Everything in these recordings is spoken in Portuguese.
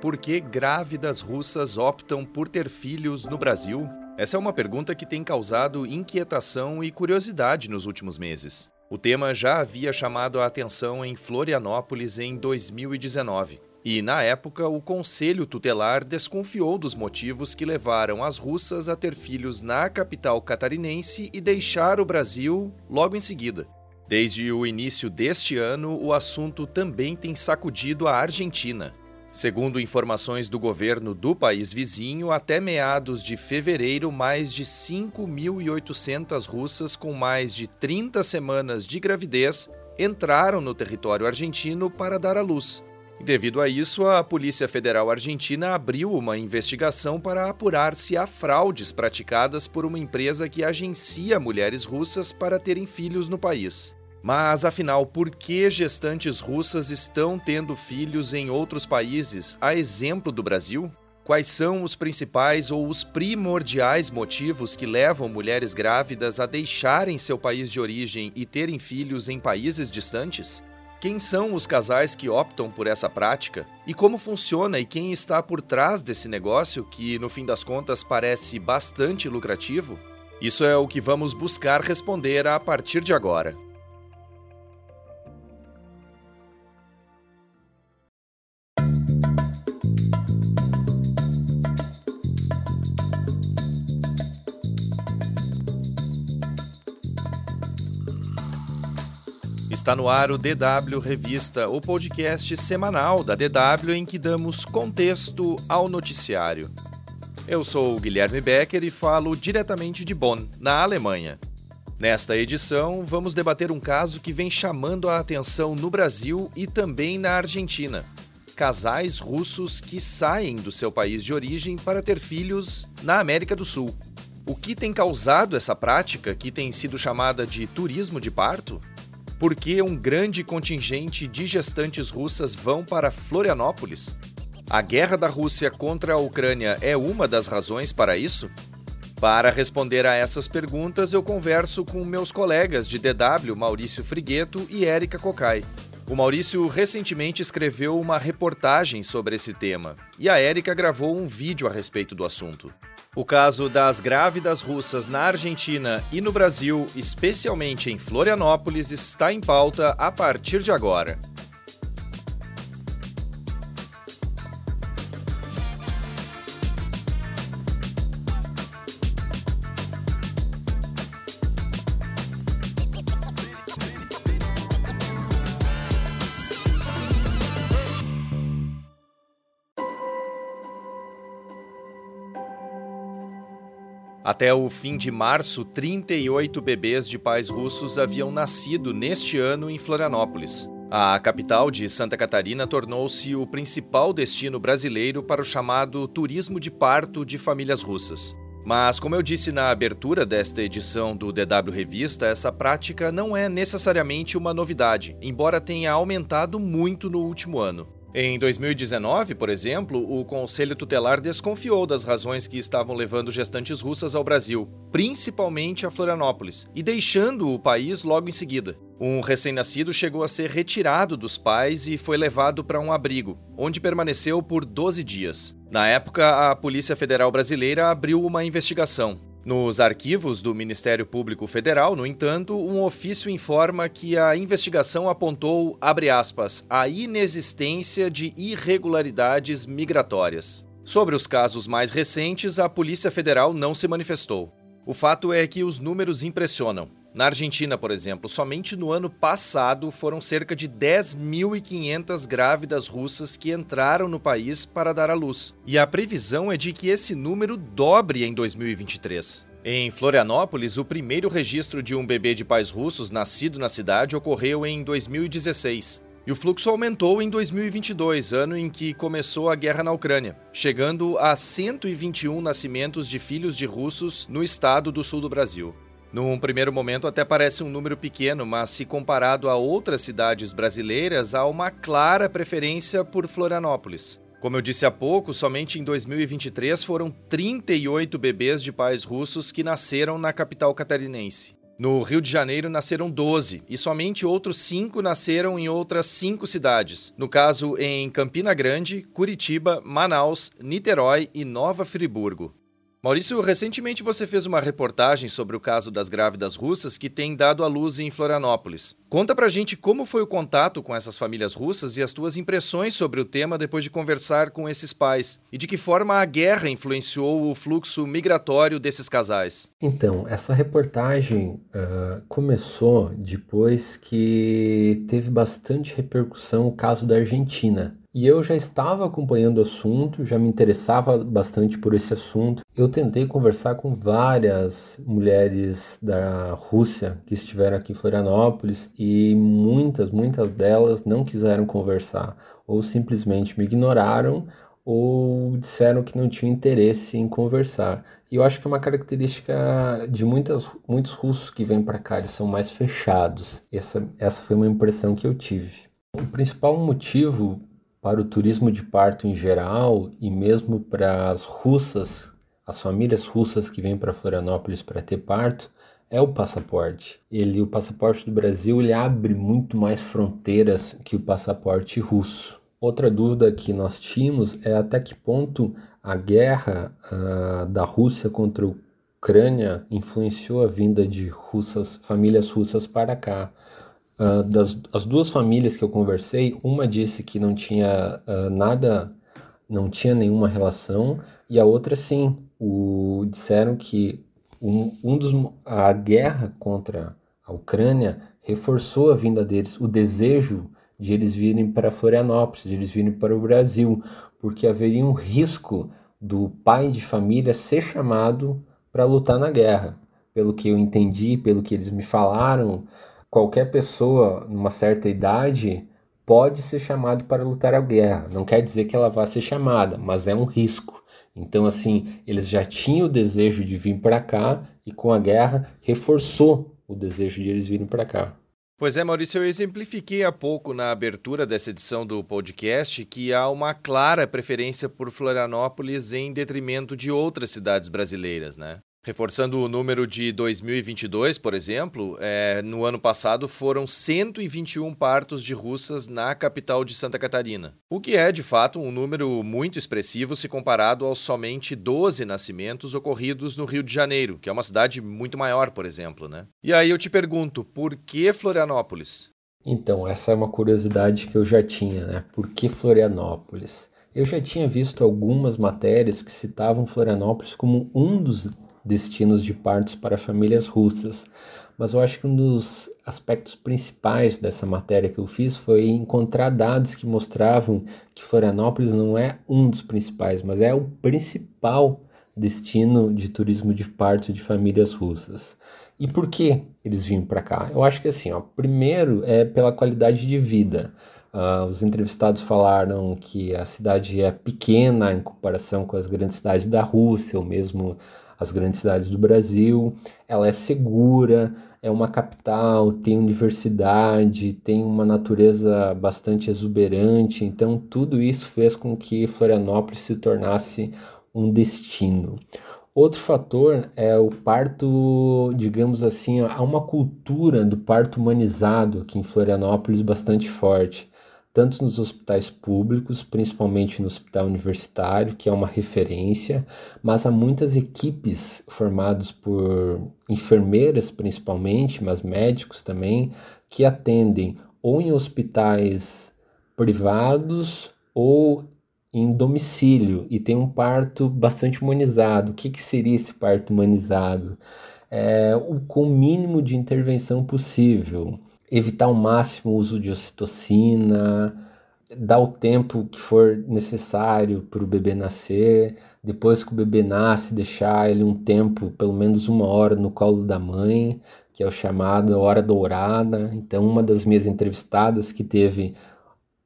Por que grávidas russas optam por ter filhos no Brasil? Essa é uma pergunta que tem causado inquietação e curiosidade nos últimos meses. O tema já havia chamado a atenção em Florianópolis em 2019. E, na época, o Conselho Tutelar desconfiou dos motivos que levaram as russas a ter filhos na capital catarinense e deixar o Brasil logo em seguida. Desde o início deste ano, o assunto também tem sacudido a Argentina. Segundo informações do governo do país vizinho, até meados de fevereiro, mais de 5.800 russas com mais de 30 semanas de gravidez entraram no território argentino para dar à luz. Devido a isso, a Polícia Federal Argentina abriu uma investigação para apurar se há fraudes praticadas por uma empresa que agencia mulheres russas para terem filhos no país. Mas afinal, por que gestantes russas estão tendo filhos em outros países, a exemplo do Brasil? Quais são os principais ou os primordiais motivos que levam mulheres grávidas a deixarem seu país de origem e terem filhos em países distantes? Quem são os casais que optam por essa prática? E como funciona e quem está por trás desse negócio que, no fim das contas, parece bastante lucrativo? Isso é o que vamos buscar responder a partir de agora. Está no ar o DW Revista, o podcast semanal da DW em que damos contexto ao noticiário. Eu sou o Guilherme Becker e falo diretamente de Bonn, na Alemanha. Nesta edição, vamos debater um caso que vem chamando a atenção no Brasil e também na Argentina. Casais russos que saem do seu país de origem para ter filhos na América do Sul. O que tem causado essa prática, que tem sido chamada de turismo de parto? Por que um grande contingente de gestantes russas vão para Florianópolis? A guerra da Rússia contra a Ucrânia é uma das razões para isso? Para responder a essas perguntas, eu converso com meus colegas de DW, Maurício Frigueto e Érica Cocai. O Maurício recentemente escreveu uma reportagem sobre esse tema e a Érica gravou um vídeo a respeito do assunto. O caso das grávidas russas na Argentina e no Brasil, especialmente em Florianópolis, está em pauta a partir de agora. Até o fim de março, 38 bebês de pais russos haviam nascido neste ano em Florianópolis. A capital de Santa Catarina tornou-se o principal destino brasileiro para o chamado turismo de parto de famílias russas. Mas, como eu disse na abertura desta edição do DW Revista, essa prática não é necessariamente uma novidade, embora tenha aumentado muito no último ano. Em 2019, por exemplo, o Conselho Tutelar desconfiou das razões que estavam levando gestantes russas ao Brasil, principalmente a Florianópolis, e deixando o país logo em seguida. Um recém-nascido chegou a ser retirado dos pais e foi levado para um abrigo, onde permaneceu por 12 dias. Na época, a Polícia Federal Brasileira abriu uma investigação. Nos arquivos do Ministério Público Federal, no entanto, um ofício informa que a investigação apontou, aspas, a inexistência de irregularidades migratórias. Sobre os casos mais recentes, a Polícia Federal não se manifestou. O fato é que os números impressionam. Na Argentina, por exemplo, somente no ano passado foram cerca de 10.500 grávidas russas que entraram no país para dar à luz. E a previsão é de que esse número dobre em 2023. Em Florianópolis, o primeiro registro de um bebê de pais russos nascido na cidade ocorreu em 2016. E o fluxo aumentou em 2022, ano em que começou a guerra na Ucrânia, chegando a 121 nascimentos de filhos de russos no estado do sul do Brasil. Num primeiro momento, até parece um número pequeno, mas se comparado a outras cidades brasileiras, há uma clara preferência por Florianópolis. Como eu disse há pouco, somente em 2023 foram 38 bebês de pais russos que nasceram na capital catarinense. No Rio de Janeiro nasceram 12 e somente outros cinco nasceram em outras cinco cidades. No caso, em Campina Grande, Curitiba, Manaus, Niterói e Nova Friburgo. Maurício, recentemente você fez uma reportagem sobre o caso das grávidas russas que tem dado à luz em Florianópolis. Conta pra gente como foi o contato com essas famílias russas e as tuas impressões sobre o tema depois de conversar com esses pais. E de que forma a guerra influenciou o fluxo migratório desses casais. Então, essa reportagem uh, começou depois que teve bastante repercussão o caso da Argentina. E eu já estava acompanhando o assunto, já me interessava bastante por esse assunto. Eu tentei conversar com várias mulheres da Rússia que estiveram aqui em Florianópolis e muitas, muitas delas não quiseram conversar ou simplesmente me ignoraram ou disseram que não tinham interesse em conversar. E eu acho que é uma característica de muitas, muitos russos que vêm para cá, eles são mais fechados. Essa, essa foi uma impressão que eu tive. O principal motivo para o turismo de parto em geral e mesmo para as russas, as famílias russas que vêm para Florianópolis para ter parto, é o passaporte. Ele, o passaporte do Brasil, ele abre muito mais fronteiras que o passaporte russo. Outra dúvida que nós tínhamos é até que ponto a guerra uh, da Rússia contra a Ucrânia influenciou a vinda de russas, famílias russas para cá. Uh, das as duas famílias que eu conversei, uma disse que não tinha uh, nada, não tinha nenhuma relação, e a outra sim. O, disseram que um, um dos, a guerra contra a Ucrânia reforçou a vinda deles, o desejo de eles virem para Florianópolis, de eles virem para o Brasil, porque haveria um risco do pai de família ser chamado para lutar na guerra. Pelo que eu entendi, pelo que eles me falaram, qualquer pessoa numa certa idade pode ser chamado para lutar a guerra. Não quer dizer que ela vá ser chamada, mas é um risco. Então, assim, eles já tinham o desejo de vir para cá e com a guerra reforçou o desejo de eles virem para cá. Pois é, Maurício, eu exemplifiquei há pouco na abertura dessa edição do podcast que há uma clara preferência por Florianópolis em detrimento de outras cidades brasileiras, né? Reforçando o número de 2022, por exemplo, é, no ano passado foram 121 partos de russas na capital de Santa Catarina, o que é, de fato, um número muito expressivo se comparado aos somente 12 nascimentos ocorridos no Rio de Janeiro, que é uma cidade muito maior, por exemplo. Né? E aí eu te pergunto, por que Florianópolis? Então, essa é uma curiosidade que eu já tinha, né? Por que Florianópolis? Eu já tinha visto algumas matérias que citavam Florianópolis como um dos destinos de partos para famílias russas. Mas eu acho que um dos aspectos principais dessa matéria que eu fiz foi encontrar dados que mostravam que Florianópolis não é um dos principais, mas é o principal destino de turismo de parto de famílias russas. E por que eles vinham para cá? Eu acho que assim, ó, primeiro é pela qualidade de vida. Uh, os entrevistados falaram que a cidade é pequena em comparação com as grandes cidades da Rússia, ou mesmo as grandes cidades do Brasil. Ela é segura, é uma capital, tem universidade, tem uma natureza bastante exuberante. Então, tudo isso fez com que Florianópolis se tornasse um destino. Outro fator é o parto, digamos assim, há uma cultura do parto humanizado aqui em Florianópolis bastante forte tanto nos hospitais públicos, principalmente no hospital universitário, que é uma referência, mas há muitas equipes formadas por enfermeiras, principalmente, mas médicos também, que atendem ou em hospitais privados ou em domicílio e tem um parto bastante humanizado. O que, que seria esse parto humanizado? É, o, com o mínimo de intervenção possível evitar ao máximo o uso de ocitocina, dar o tempo que for necessário para o bebê nascer, depois que o bebê nasce, deixar ele um tempo, pelo menos uma hora, no colo da mãe, que é o chamado hora dourada. Então, uma das minhas entrevistadas que teve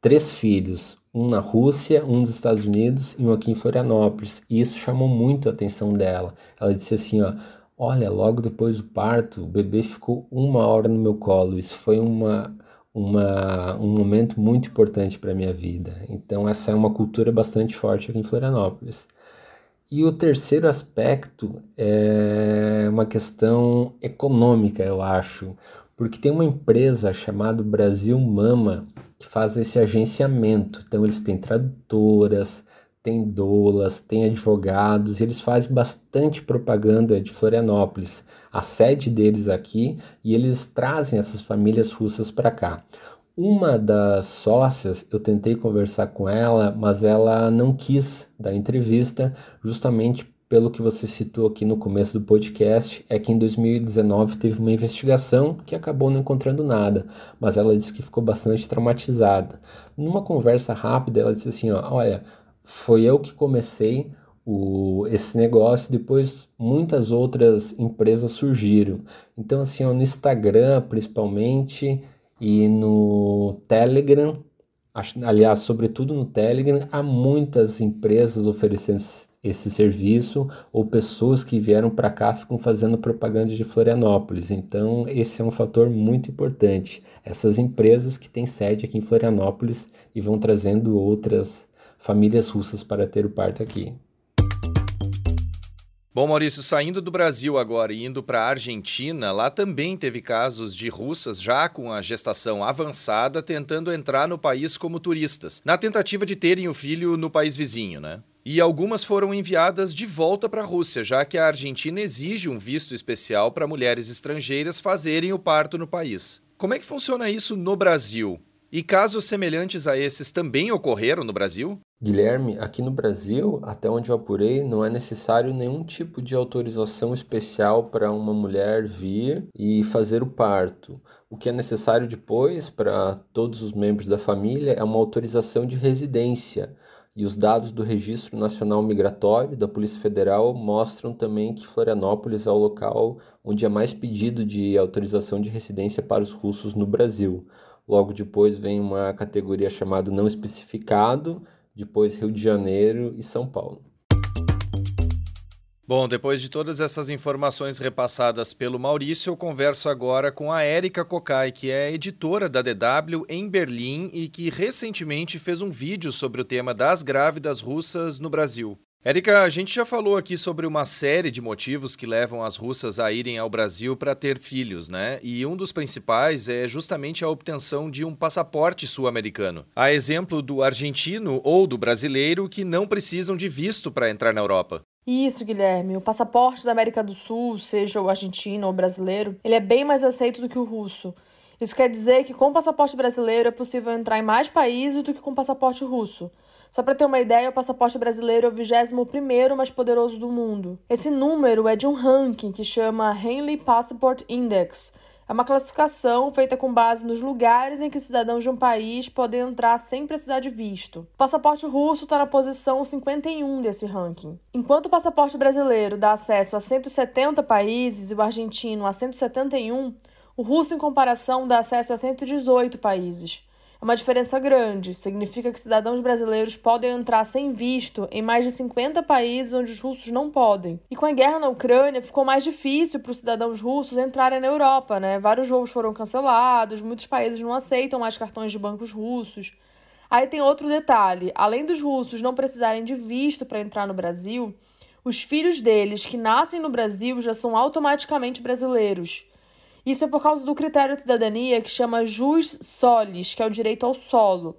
três filhos, um na Rússia, um nos Estados Unidos e um aqui em Florianópolis. E isso chamou muito a atenção dela. Ela disse assim, ó, Olha, logo depois do parto, o bebê ficou uma hora no meu colo. Isso foi uma, uma, um momento muito importante para a minha vida. Então, essa é uma cultura bastante forte aqui em Florianópolis. E o terceiro aspecto é uma questão econômica, eu acho, porque tem uma empresa chamada Brasil Mama que faz esse agenciamento. Então eles têm tradutoras, tem doulas, tem advogados, eles fazem bastante propaganda de Florianópolis, a sede deles aqui, e eles trazem essas famílias russas para cá. Uma das sócias, eu tentei conversar com ela, mas ela não quis dar entrevista, justamente pelo que você citou aqui no começo do podcast, é que em 2019 teve uma investigação que acabou não encontrando nada, mas ela disse que ficou bastante traumatizada. Numa conversa rápida, ela disse assim: ó, olha, foi eu que comecei o, esse negócio, depois muitas outras empresas surgiram. Então, assim, no Instagram principalmente e no Telegram, aliás, sobretudo no Telegram, há muitas empresas oferecendo esse serviço ou pessoas que vieram para cá ficam fazendo propaganda de Florianópolis. Então, esse é um fator muito importante. Essas empresas que têm sede aqui em Florianópolis e vão trazendo outras famílias russas para ter o parto aqui. Bom, Maurício, saindo do Brasil agora e indo para a Argentina, lá também teve casos de russas já com a gestação avançada tentando entrar no país como turistas, na tentativa de terem o filho no país vizinho, né? E algumas foram enviadas de volta para a Rússia, já que a Argentina exige um visto especial para mulheres estrangeiras fazerem o parto no país. Como é que funciona isso no Brasil? E casos semelhantes a esses também ocorreram no Brasil? Guilherme, aqui no Brasil, até onde eu apurei, não é necessário nenhum tipo de autorização especial para uma mulher vir e fazer o parto. O que é necessário depois para todos os membros da família é uma autorização de residência. E os dados do Registro Nacional Migratório da Polícia Federal mostram também que Florianópolis é o local onde é mais pedido de autorização de residência para os russos no Brasil. Logo depois vem uma categoria chamada não especificado, depois Rio de Janeiro e São Paulo. Bom, depois de todas essas informações repassadas pelo Maurício, eu converso agora com a Érica Cocai, que é editora da DW em Berlim e que recentemente fez um vídeo sobre o tema das grávidas russas no Brasil. Érica, a gente já falou aqui sobre uma série de motivos que levam as russas a irem ao Brasil para ter filhos, né? E um dos principais é justamente a obtenção de um passaporte sul-americano. A exemplo do argentino ou do brasileiro que não precisam de visto para entrar na Europa. Isso, Guilherme. O passaporte da América do Sul, seja o argentino ou brasileiro, ele é bem mais aceito do que o russo. Isso quer dizer que com o passaporte brasileiro é possível entrar em mais países do que com o passaporte russo. Só para ter uma ideia, o passaporte brasileiro é o 21º mais poderoso do mundo. Esse número é de um ranking que chama Henley Passport Index. É uma classificação feita com base nos lugares em que cidadãos de um país podem entrar sem precisar de visto. O passaporte russo está na posição 51 desse ranking. Enquanto o passaporte brasileiro dá acesso a 170 países e o argentino a 171, o russo, em comparação, dá acesso a 118 países. Uma diferença grande. Significa que cidadãos brasileiros podem entrar sem visto em mais de 50 países onde os russos não podem. E com a guerra na Ucrânia, ficou mais difícil para os cidadãos russos entrarem na Europa, né? Vários voos foram cancelados, muitos países não aceitam mais cartões de bancos russos. Aí tem outro detalhe: além dos russos não precisarem de visto para entrar no Brasil, os filhos deles que nascem no Brasil já são automaticamente brasileiros. Isso é por causa do critério de cidadania que chama jus solis, que é o direito ao solo.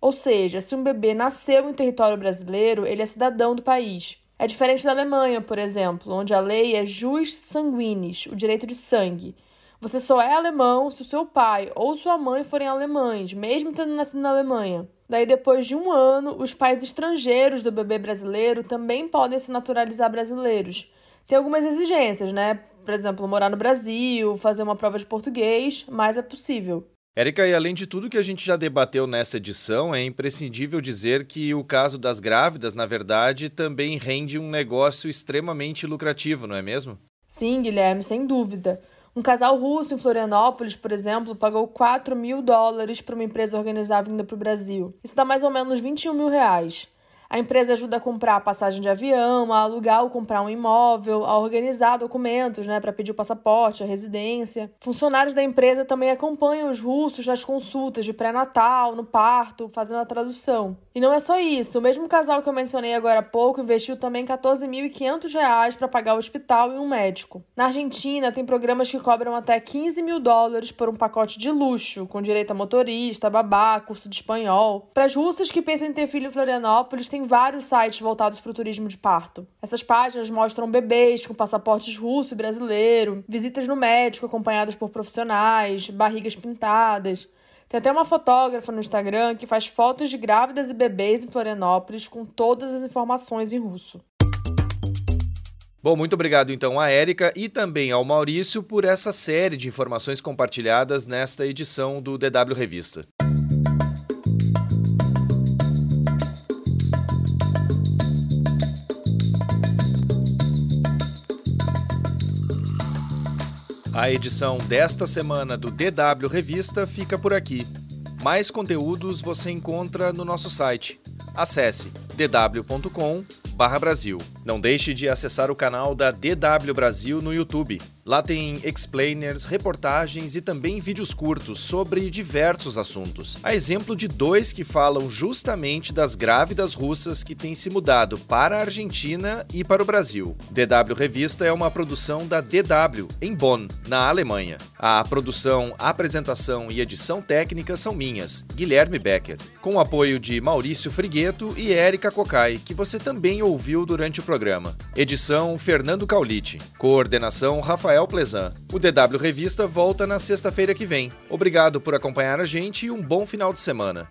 Ou seja, se um bebê nasceu em território brasileiro, ele é cidadão do país. É diferente da Alemanha, por exemplo, onde a lei é jus sanguinis, o direito de sangue. Você só é alemão se o seu pai ou sua mãe forem alemães, mesmo tendo nascido na Alemanha. Daí, depois de um ano, os pais estrangeiros do bebê brasileiro também podem se naturalizar brasileiros. Tem algumas exigências, né? Por exemplo, morar no Brasil, fazer uma prova de português, mas é possível. Érica, e além de tudo que a gente já debateu nessa edição, é imprescindível dizer que o caso das grávidas, na verdade, também rende um negócio extremamente lucrativo, não é mesmo? Sim, Guilherme, sem dúvida. Um casal russo em Florianópolis, por exemplo, pagou 4 mil dólares para uma empresa organizar a vinda para o Brasil. Isso dá mais ou menos 21 mil reais. A empresa ajuda a comprar passagem de avião, a alugar ou comprar um imóvel, a organizar documentos, né, para pedir o passaporte, a residência. Funcionários da empresa também acompanham os russos nas consultas de pré-natal, no parto, fazendo a tradução. E não é só isso, o mesmo casal que eu mencionei agora há pouco investiu também 14.500 reais para pagar o hospital e um médico. Na Argentina, tem programas que cobram até 15 mil dólares por um pacote de luxo, com direito a motorista, babá, curso de espanhol. Para as russas que pensam em ter filho em Florianópolis, tem vários sites voltados para o turismo de parto. Essas páginas mostram bebês com passaportes russo e brasileiro, visitas no médico acompanhadas por profissionais, barrigas pintadas. Tem até uma fotógrafa no Instagram que faz fotos de grávidas e bebês em Florianópolis com todas as informações em russo. Bom, muito obrigado então à Érica e também ao Maurício por essa série de informações compartilhadas nesta edição do DW Revista. A edição desta semana do DW Revista fica por aqui. Mais conteúdos você encontra no nosso site. Acesse dw.com/brasil. Não deixe de acessar o canal da DW Brasil no YouTube. Lá tem explainers, reportagens e também vídeos curtos sobre diversos assuntos. A exemplo de dois que falam justamente das grávidas russas que têm se mudado para a Argentina e para o Brasil. DW Revista é uma produção da DW, em Bonn, na Alemanha. A produção, apresentação e edição técnica são minhas, Guilherme Becker, com o apoio de Maurício Frigueto e Érica Cocai, que você também ouviu durante o programa. Edição Fernando Caulite. Coordenação Rafael Rafael Plezan. O DW Revista volta na sexta-feira que vem. Obrigado por acompanhar a gente e um bom final de semana.